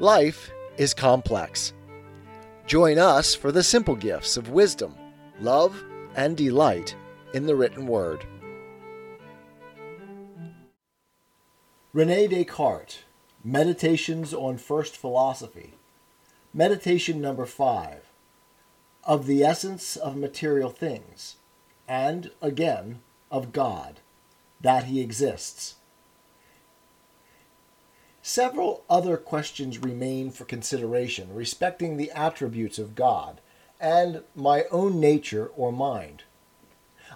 Life is complex. Join us for the simple gifts of wisdom, love, and delight in the written word. Rene Descartes, Meditations on First Philosophy. Meditation number five Of the essence of material things, and again of God, that He exists. Several other questions remain for consideration respecting the attributes of God and my own nature or mind.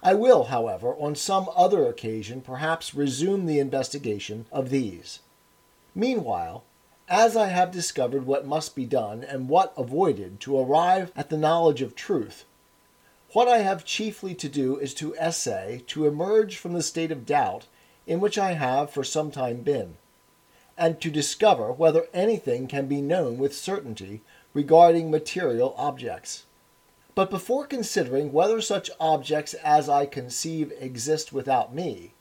I will, however, on some other occasion perhaps resume the investigation of these. Meanwhile, as I have discovered what must be done and what avoided to arrive at the knowledge of truth, what I have chiefly to do is to essay to emerge from the state of doubt in which I have for some time been and to discover whether anything can be known with certainty regarding material objects. But before considering whether such objects as I conceive exist without me,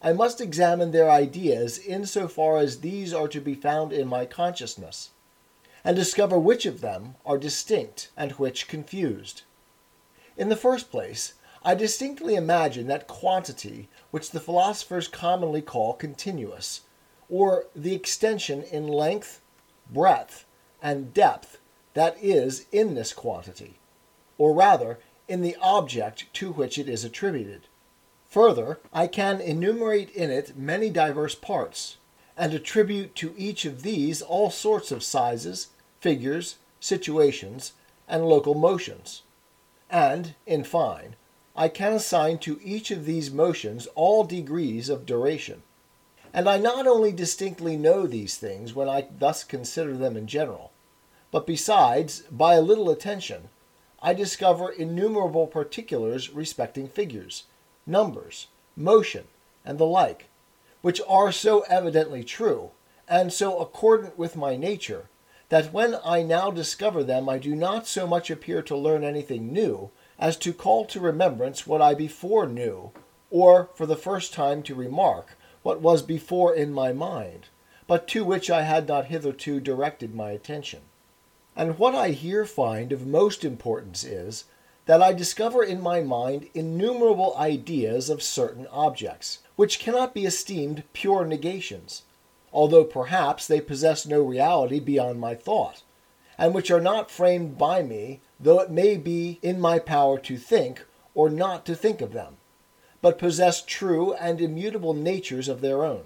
I must examine their ideas in so far as these are to be found in my consciousness, and discover which of them are distinct and which confused. In the first place, I distinctly imagine that quantity which the philosophers commonly call continuous or the extension in length, breadth, and depth that is in this quantity, or rather in the object to which it is attributed. Further, I can enumerate in it many diverse parts, and attribute to each of these all sorts of sizes, figures, situations, and local motions. And, in fine, I can assign to each of these motions all degrees of duration. And I not only distinctly know these things when I thus consider them in general, but besides, by a little attention, I discover innumerable particulars respecting figures, numbers, motion, and the like, which are so evidently true, and so accordant with my nature, that when I now discover them I do not so much appear to learn anything new as to call to remembrance what I before knew, or for the first time to remark what was before in my mind, but to which I had not hitherto directed my attention. And what I here find of most importance is, that I discover in my mind innumerable ideas of certain objects, which cannot be esteemed pure negations, although perhaps they possess no reality beyond my thought, and which are not framed by me, though it may be in my power to think or not to think of them but possess true and immutable natures of their own.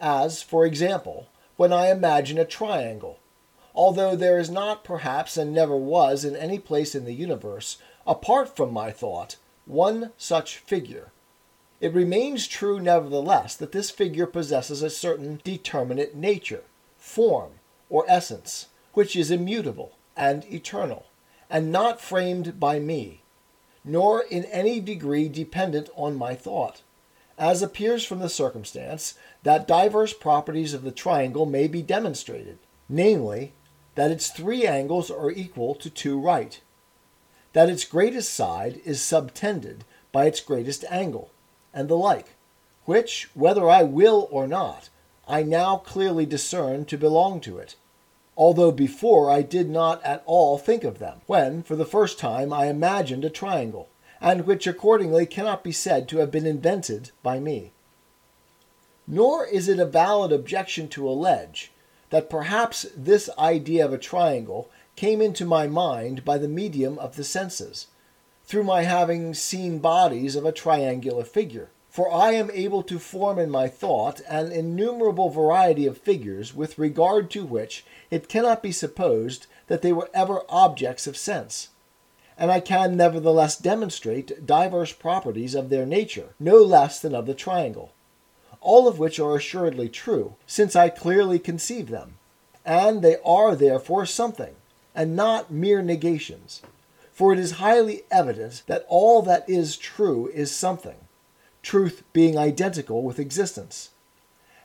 As, for example, when I imagine a triangle, although there is not perhaps and never was in any place in the universe, apart from my thought, one such figure, it remains true nevertheless that this figure possesses a certain determinate nature, form, or essence, which is immutable and eternal, and not framed by me, nor in any degree dependent on my thought, as appears from the circumstance that diverse properties of the triangle may be demonstrated, namely, that its three angles are equal to two right, that its greatest side is subtended by its greatest angle, and the like, which, whether I will or not, I now clearly discern to belong to it although before I did not at all think of them, when, for the first time, I imagined a triangle, and which accordingly cannot be said to have been invented by me. Nor is it a valid objection to allege that perhaps this idea of a triangle came into my mind by the medium of the senses, through my having seen bodies of a triangular figure for I am able to form in my thought an innumerable variety of figures with regard to which it cannot be supposed that they were ever objects of sense. And I can nevertheless demonstrate diverse properties of their nature, no less than of the triangle, all of which are assuredly true, since I clearly conceive them. And they are therefore something, and not mere negations. For it is highly evident that all that is true is something truth being identical with existence.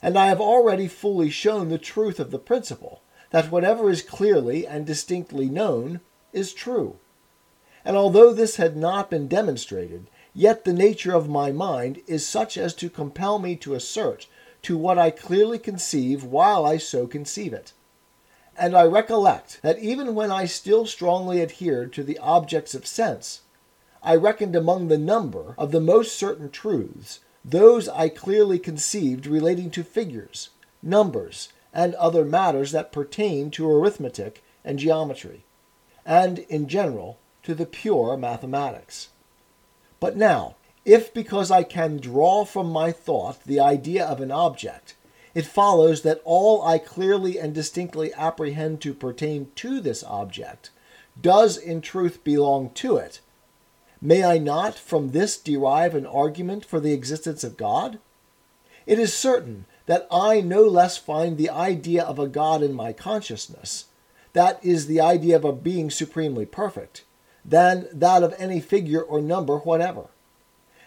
And I have already fully shown the truth of the principle that whatever is clearly and distinctly known is true. And although this had not been demonstrated, yet the nature of my mind is such as to compel me to assert to what I clearly conceive while I so conceive it. And I recollect that even when I still strongly adhered to the objects of sense, I reckoned among the number of the most certain truths those I clearly conceived relating to figures, numbers, and other matters that pertain to arithmetic and geometry, and in general to the pure mathematics. But now, if because I can draw from my thought the idea of an object, it follows that all I clearly and distinctly apprehend to pertain to this object does in truth belong to it, may I not from this derive an argument for the existence of God? It is certain that I no less find the idea of a God in my consciousness, that is, the idea of a being supremely perfect, than that of any figure or number whatever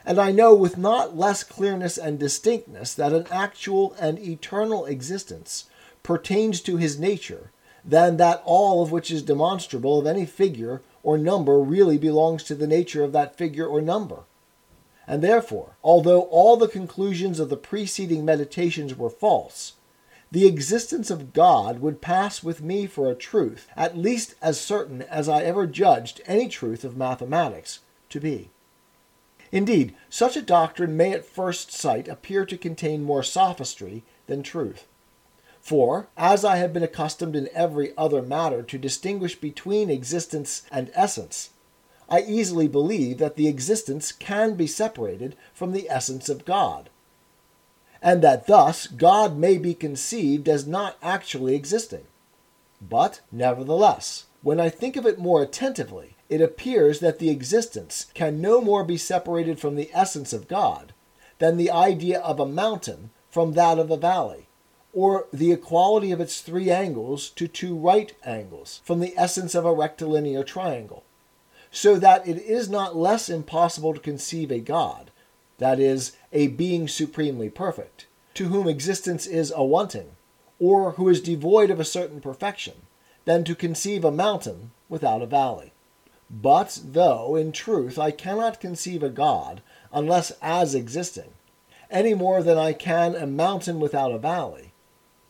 and I know with not less clearness and distinctness that an actual and eternal existence pertains to his nature than that all of which is demonstrable of any figure or number really belongs to the nature of that figure or number. And therefore, although all the conclusions of the preceding meditations were false, the existence of God would pass with me for a truth, at least as certain as I ever judged any truth of mathematics to be. Indeed, such a doctrine may at first sight appear to contain more sophistry than truth. For, as I have been accustomed in every other matter to distinguish between existence and essence, I easily believe that the existence can be separated from the essence of God, and that thus God may be conceived as not actually existing. But, nevertheless, when I think of it more attentively, it appears that the existence can no more be separated from the essence of God than the idea of a mountain from that of a valley, or the equality of its three angles to two right angles from the essence of a rectilinear triangle. So that it is not less impossible to conceive a God, that is, a being supremely perfect, to whom existence is a wanting, or who is devoid of a certain perfection, than to conceive a mountain without a valley. But though, in truth, I cannot conceive a God unless as existing, any more than I can a mountain without a valley,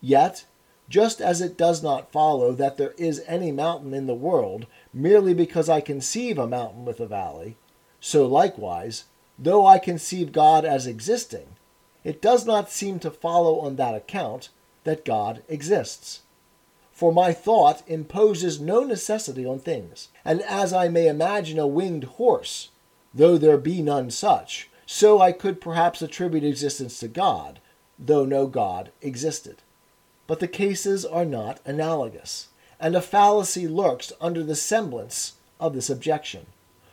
yet, just as it does not follow that there is any mountain in the world merely because I conceive a mountain with a valley, so likewise, though I conceive God as existing, it does not seem to follow on that account that God exists for my thought imposes no necessity on things. And as I may imagine a winged horse, though there be none such, so I could perhaps attribute existence to God, though no God existed. But the cases are not analogous, and a fallacy lurks under the semblance of this objection.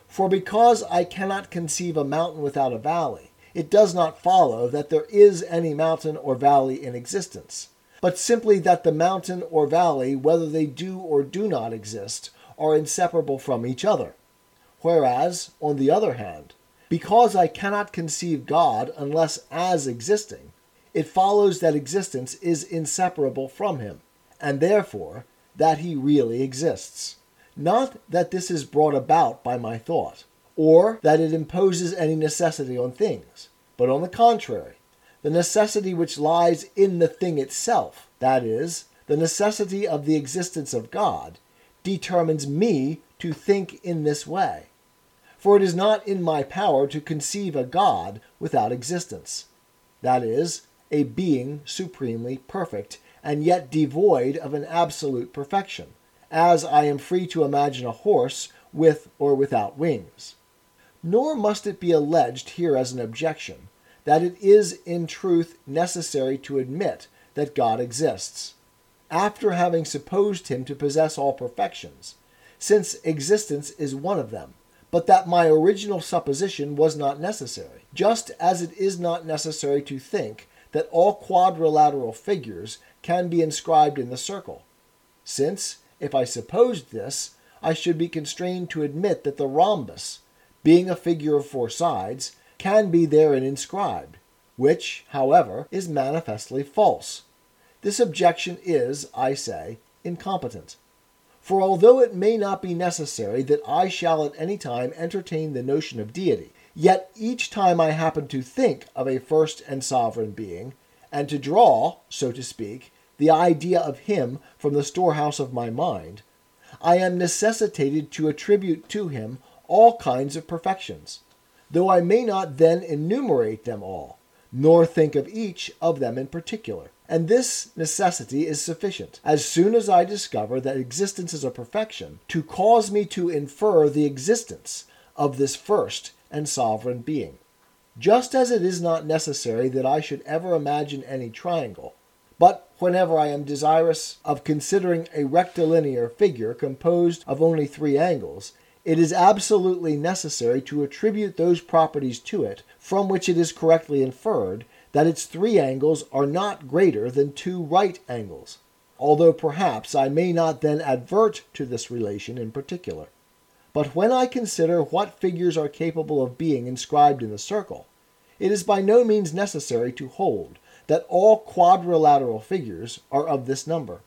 For because I cannot conceive a mountain without a valley, it does not follow that there is any mountain or valley in existence but simply that the mountain or valley, whether they do or do not exist, are inseparable from each other. Whereas, on the other hand, because I cannot conceive God unless as existing, it follows that existence is inseparable from him, and therefore that he really exists. Not that this is brought about by my thought, or that it imposes any necessity on things, but on the contrary, the necessity which lies in the thing itself, that is, the necessity of the existence of God, determines me to think in this way. For it is not in my power to conceive a God without existence, that is, a being supremely perfect, and yet devoid of an absolute perfection, as I am free to imagine a horse with or without wings. Nor must it be alleged here as an objection that it is in truth necessary to admit that God exists, after having supposed him to possess all perfections, since existence is one of them, but that my original supposition was not necessary, just as it is not necessary to think that all quadrilateral figures can be inscribed in the circle, since, if I supposed this, I should be constrained to admit that the rhombus, being a figure of four sides, can be therein inscribed, which, however, is manifestly false. This objection is, I say, incompetent. For although it may not be necessary that I shall at any time entertain the notion of deity, yet each time I happen to think of a first and sovereign being, and to draw, so to speak, the idea of him from the storehouse of my mind, I am necessitated to attribute to him all kinds of perfections, though I may not then enumerate them all, nor think of each of them in particular. And this necessity is sufficient, as soon as I discover that existence is a perfection, to cause me to infer the existence of this first and sovereign being. Just as it is not necessary that I should ever imagine any triangle, but whenever I am desirous of considering a rectilinear figure composed of only three angles, it is absolutely necessary to attribute those properties to it from which it is correctly inferred that its three angles are not greater than two right angles, although perhaps I may not then advert to this relation in particular. But when I consider what figures are capable of being inscribed in the circle, it is by no means necessary to hold that all quadrilateral figures are of this number.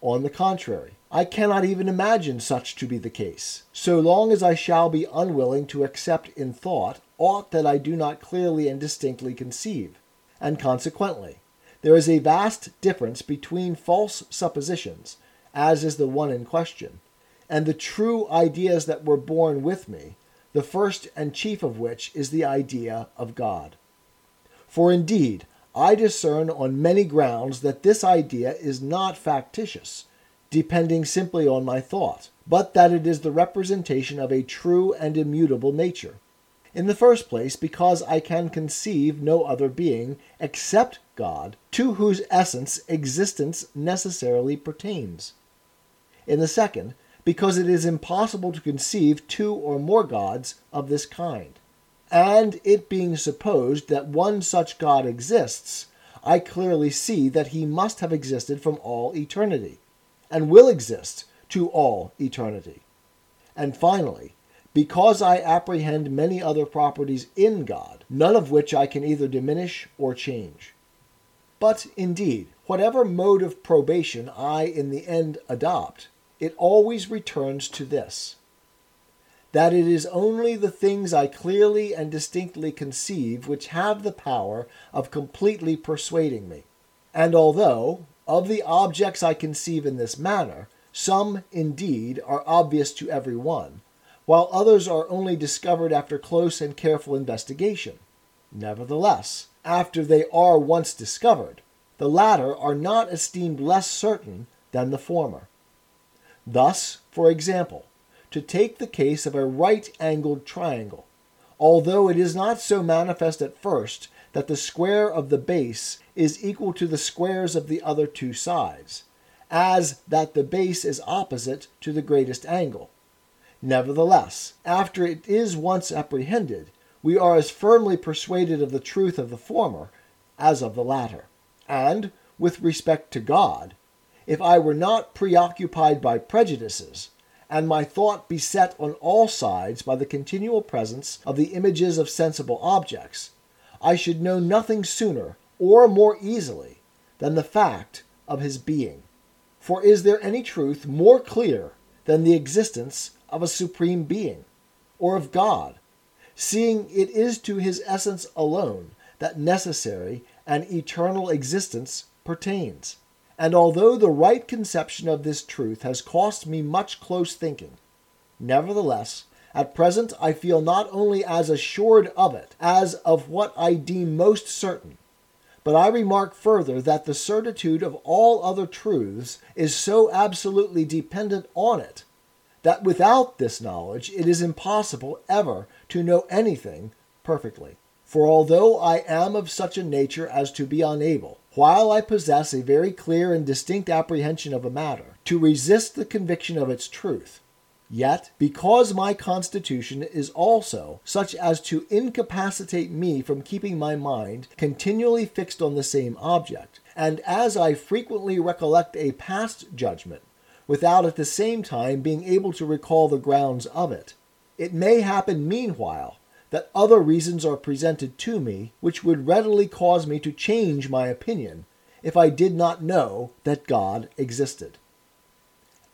On the contrary, I cannot even imagine such to be the case, so long as I shall be unwilling to accept in thought aught that I do not clearly and distinctly conceive, and consequently, there is a vast difference between false suppositions, as is the one in question, and the true ideas that were born with me, the first and chief of which is the idea of God. For indeed, I discern on many grounds that this idea is not factitious, depending simply on my thought, but that it is the representation of a true and immutable nature. In the first place, because I can conceive no other being except God, to whose essence existence necessarily pertains. In the second, because it is impossible to conceive two or more gods of this kind. And it being supposed that one such God exists, I clearly see that he must have existed from all eternity, and will exist to all eternity. And finally, because I apprehend many other properties in God, none of which I can either diminish or change. But indeed, whatever mode of probation I in the end adopt, it always returns to this that it is only the things I clearly and distinctly conceive which have the power of completely persuading me. And although, of the objects I conceive in this manner, some, indeed, are obvious to every one, while others are only discovered after close and careful investigation, nevertheless, after they are once discovered, the latter are not esteemed less certain than the former. Thus, for example, to take the case of a right angled triangle, although it is not so manifest at first that the square of the base is equal to the squares of the other two sides, as that the base is opposite to the greatest angle. Nevertheless, after it is once apprehended, we are as firmly persuaded of the truth of the former as of the latter. And, with respect to God, if I were not preoccupied by prejudices, and my thought beset on all sides by the continual presence of the images of sensible objects, I should know nothing sooner or more easily than the fact of his being. For is there any truth more clear than the existence of a supreme being, or of God, seeing it is to his essence alone that necessary and eternal existence pertains? And although the right conception of this truth has cost me much close thinking, nevertheless, at present I feel not only as assured of it as of what I deem most certain, but I remark further that the certitude of all other truths is so absolutely dependent on it that without this knowledge it is impossible ever to know anything perfectly. For although I am of such a nature as to be unable, while I possess a very clear and distinct apprehension of a matter, to resist the conviction of its truth, yet, because my constitution is also such as to incapacitate me from keeping my mind continually fixed on the same object, and as I frequently recollect a past judgment, without at the same time being able to recall the grounds of it, it may happen meanwhile that other reasons are presented to me which would readily cause me to change my opinion if I did not know that God existed.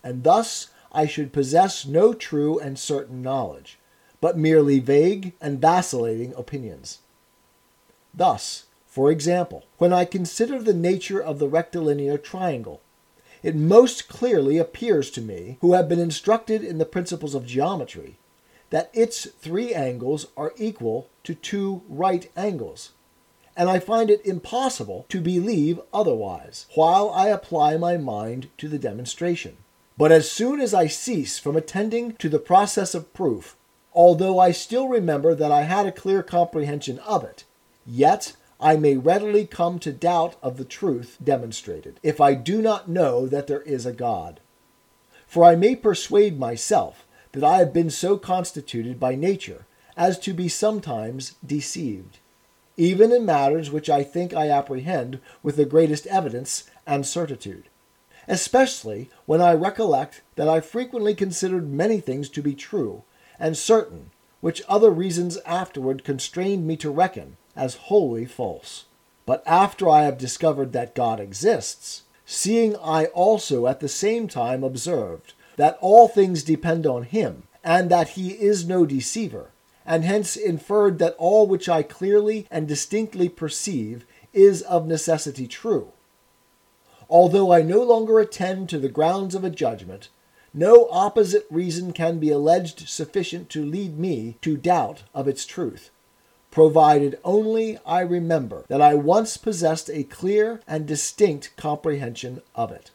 And thus I should possess no true and certain knowledge, but merely vague and vacillating opinions. Thus, For example, when I consider the nature of the rectilinear triangle, it most clearly appears to me, who have been instructed in the principles of geometry, that its three angles are equal to two right angles, and I find it impossible to believe otherwise, while I apply my mind to the demonstration. But as soon as I cease from attending to the process of proof, although I still remember that I had a clear comprehension of it, yet I may readily come to doubt of the truth demonstrated, if I do not know that there is a God. For I may persuade myself that I have been so constituted by nature as to be sometimes deceived, even in matters which I think I apprehend with the greatest evidence and certitude especially when I recollect that I frequently considered many things to be true and certain, which other reasons afterward constrained me to reckon as wholly false. But after I have discovered that God exists, seeing I also at the same time observed that all things depend on Him, and that He is no deceiver, and hence inferred that all which I clearly and distinctly perceive is of necessity true Although I no longer attend to the grounds of a judgment, no opposite reason can be alleged sufficient to lead me to doubt of its truth, provided only I remember that I once possessed a clear and distinct comprehension of it.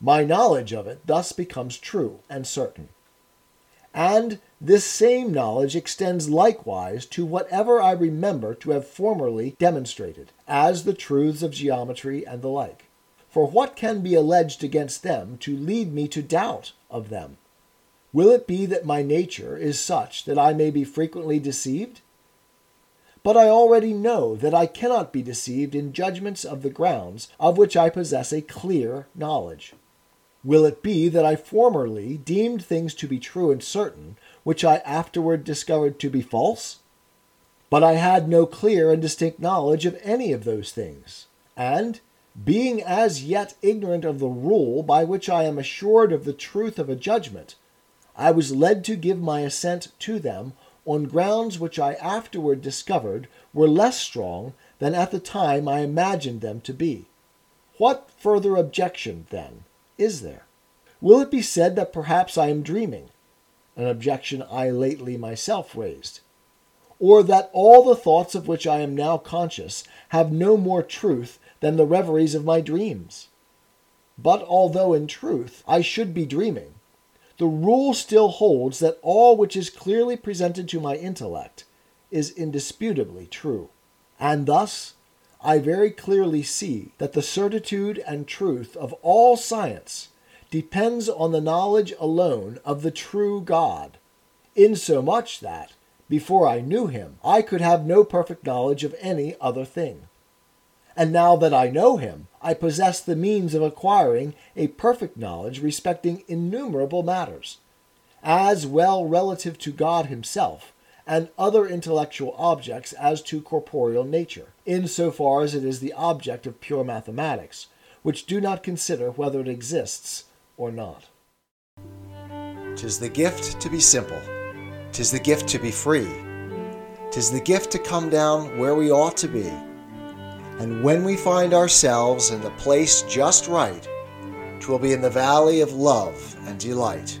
My knowledge of it thus becomes true and certain. And this same knowledge extends likewise to whatever I remember to have formerly demonstrated, as the truths of geometry and the like. For what can be alleged against them to lead me to doubt of them? Will it be that my nature is such that I may be frequently deceived? But I already know that I cannot be deceived in judgments of the grounds of which I possess a clear knowledge. Will it be that I formerly deemed things to be true and certain, which I afterward discovered to be false? But I had no clear and distinct knowledge of any of those things, and being as yet ignorant of the rule by which I am assured of the truth of a judgment, I was led to give my assent to them on grounds which I afterward discovered were less strong than at the time I imagined them to be. What further objection, then, is there? Will it be said that perhaps I am dreaming, an objection I lately myself raised? Or that all the thoughts of which I am now conscious have no more truth than the reveries of my dreams. But although in truth I should be dreaming, the rule still holds that all which is clearly presented to my intellect is indisputably true. And thus I very clearly see that the certitude and truth of all science depends on the knowledge alone of the true God, insomuch that, before I knew him, I could have no perfect knowledge of any other thing. And now that I know him, I possess the means of acquiring a perfect knowledge respecting innumerable matters, as well relative to God himself and other intellectual objects as to corporeal nature, in so far as it is the object of pure mathematics, which do not consider whether it exists or not. Tis the gift to be simple, tis the gift to be free, tis the gift to come down where we ought to be and when we find ourselves in the place just right, twill be in the valley of love and delight.